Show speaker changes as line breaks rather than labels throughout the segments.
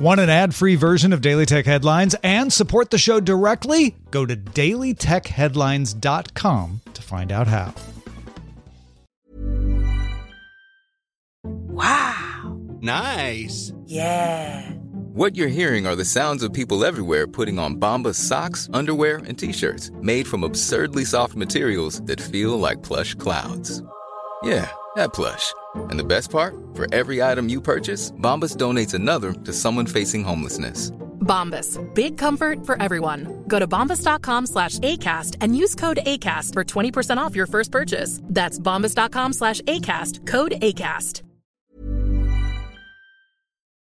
Want an ad free version of Daily Tech Headlines and support the show directly? Go to dailytechheadlines.com to find out how.
Wow.
Nice.
Yeah.
What you're hearing are the sounds of people everywhere putting on Bombas socks, underwear, and t-shirts made from absurdly soft materials that feel like plush clouds. Yeah, that plush. And the best part? For every item you purchase, Bombas donates another to someone facing homelessness.
Bombas. Big comfort for everyone. Go to bombas.com slash ACAST and use code ACAST for 20% off your first purchase. That's bombas.com slash ACAST. Code ACAST.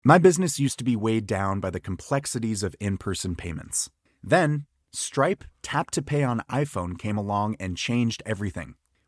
My business used to be weighed down by the complexities of in person payments. Then, Stripe Tap to Pay on iPhone came along and changed everything.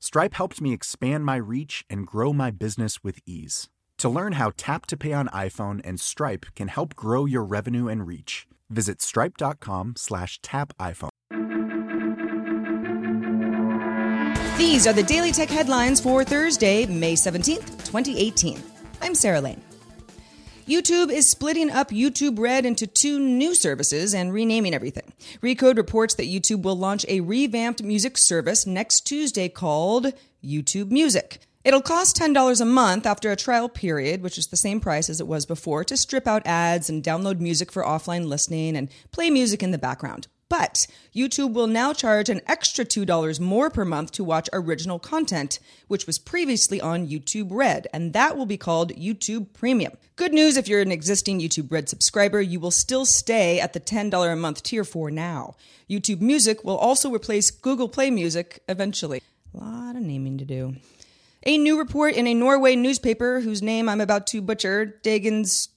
Stripe helped me expand my reach and grow my business with ease. To learn how Tap to Pay on iPhone and Stripe can help grow your revenue and reach, visit stripe.com slash tap iPhone.
These are the Daily Tech headlines for Thursday, May 17th, 2018. I'm Sarah Lane. YouTube is splitting up YouTube Red into two new services and renaming everything. Recode reports that YouTube will launch a revamped music service next Tuesday called YouTube Music. It'll cost $10 a month after a trial period, which is the same price as it was before, to strip out ads and download music for offline listening and play music in the background. But YouTube will now charge an extra $2 more per month to watch original content, which was previously on YouTube Red, and that will be called YouTube Premium. Good news if you're an existing YouTube Red subscriber, you will still stay at the $10 a month tier for now. YouTube Music will also replace Google Play Music eventually. A lot of naming to do. A new report in a Norway newspaper, whose name I'm about to butcher, Dagens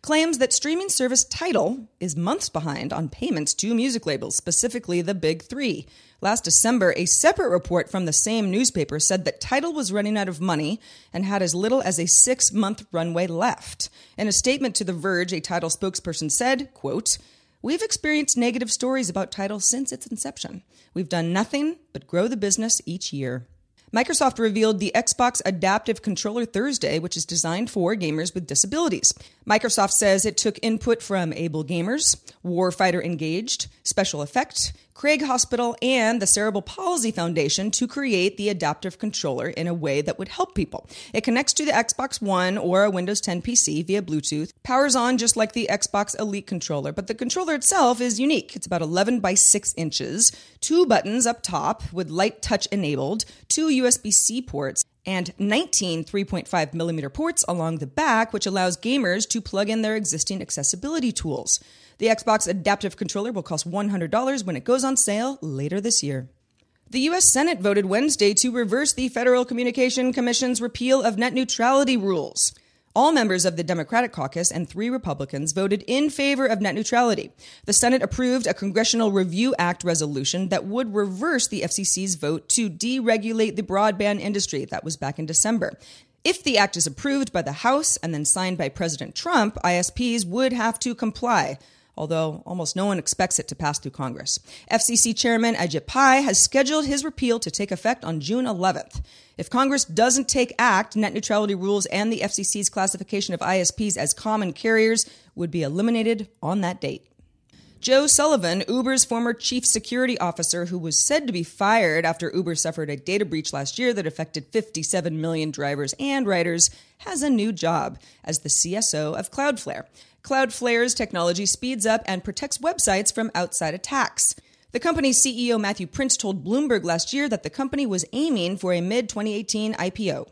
claims that streaming service Tidal is months behind on payments to music labels, specifically the big three. Last December, a separate report from the same newspaper said that Tidal was running out of money and had as little as a six month runway left. In a statement to The Verge, a Tidal spokesperson said, quote, We've experienced negative stories about Tidal since its inception. We've done nothing but grow the business each year. Microsoft revealed the Xbox Adaptive Controller Thursday, which is designed for gamers with disabilities. Microsoft says it took input from Able Gamers, Warfighter Engaged, Special Effect, Craig Hospital, and the Cerebral Palsy Foundation to create the adaptive controller in a way that would help people. It connects to the Xbox One or a Windows 10 PC via Bluetooth, powers on just like the Xbox Elite controller, but the controller itself is unique. It's about 11 by 6 inches, two buttons up top with light touch enabled, two USB C ports, and 19 3.5 millimeter ports along the back, which allows gamers to plug in their existing accessibility tools. The Xbox Adaptive Controller will cost $100 when it goes on sale later this year. The U.S. Senate voted Wednesday to reverse the Federal Communication Commission's repeal of net neutrality rules. All members of the Democratic caucus and three Republicans voted in favor of net neutrality. The Senate approved a Congressional Review Act resolution that would reverse the FCC's vote to deregulate the broadband industry. That was back in December. If the act is approved by the House and then signed by President Trump, ISPs would have to comply although almost no one expects it to pass through Congress. FCC Chairman Ajit Pai has scheduled his repeal to take effect on June 11th. If Congress doesn't take act, net neutrality rules and the FCC's classification of ISPs as common carriers would be eliminated on that date. Joe Sullivan, Uber's former chief security officer, who was said to be fired after Uber suffered a data breach last year that affected 57 million drivers and riders, has a new job as the CSO of Cloudflare. Cloudflare's technology speeds up and protects websites from outside attacks. The company's CEO Matthew Prince told Bloomberg last year that the company was aiming for a mid 2018 IPO.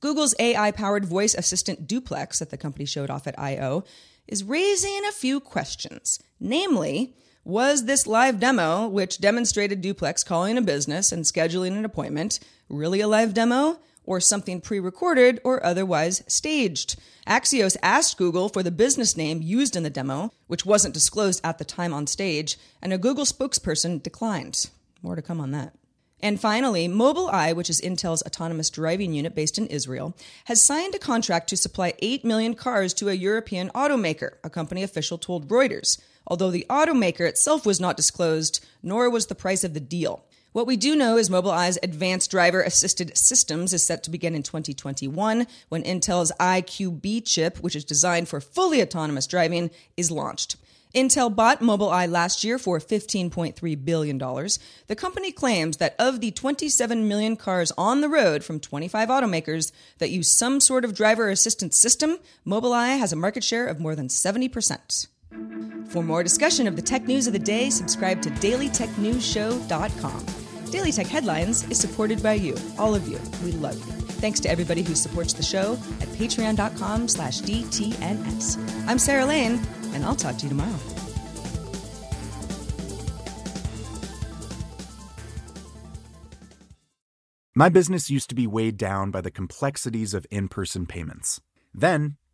Google's AI powered voice assistant Duplex, that the company showed off at I/O, is raising a few questions. Namely, was this live demo, which demonstrated Duplex calling a business and scheduling an appointment, really a live demo? Or something pre recorded or otherwise staged. Axios asked Google for the business name used in the demo, which wasn't disclosed at the time on stage, and a Google spokesperson declined. More to come on that. And finally, Mobileye, which is Intel's autonomous driving unit based in Israel, has signed a contract to supply 8 million cars to a European automaker, a company official told Reuters, although the automaker itself was not disclosed, nor was the price of the deal. What we do know is Mobileye's advanced driver assisted systems is set to begin in 2021 when Intel's EyeQ5 chip, which is designed for fully autonomous driving, is launched. Intel bought Mobileye last year for $15.3 billion. The company claims that of the 27 million cars on the road from 25 automakers that use some sort of driver assistance system, Mobileye has a market share of more than 70%. For more discussion of the tech news of the day, subscribe to dailytechnewsshow.com. Daily Tech Headlines is supported by you, all of you. We love you. Thanks to everybody who supports the show at patreon.com slash DTNS. I'm Sarah Lane, and I'll talk to you tomorrow.
My business used to be weighed down by the complexities of in person payments. Then,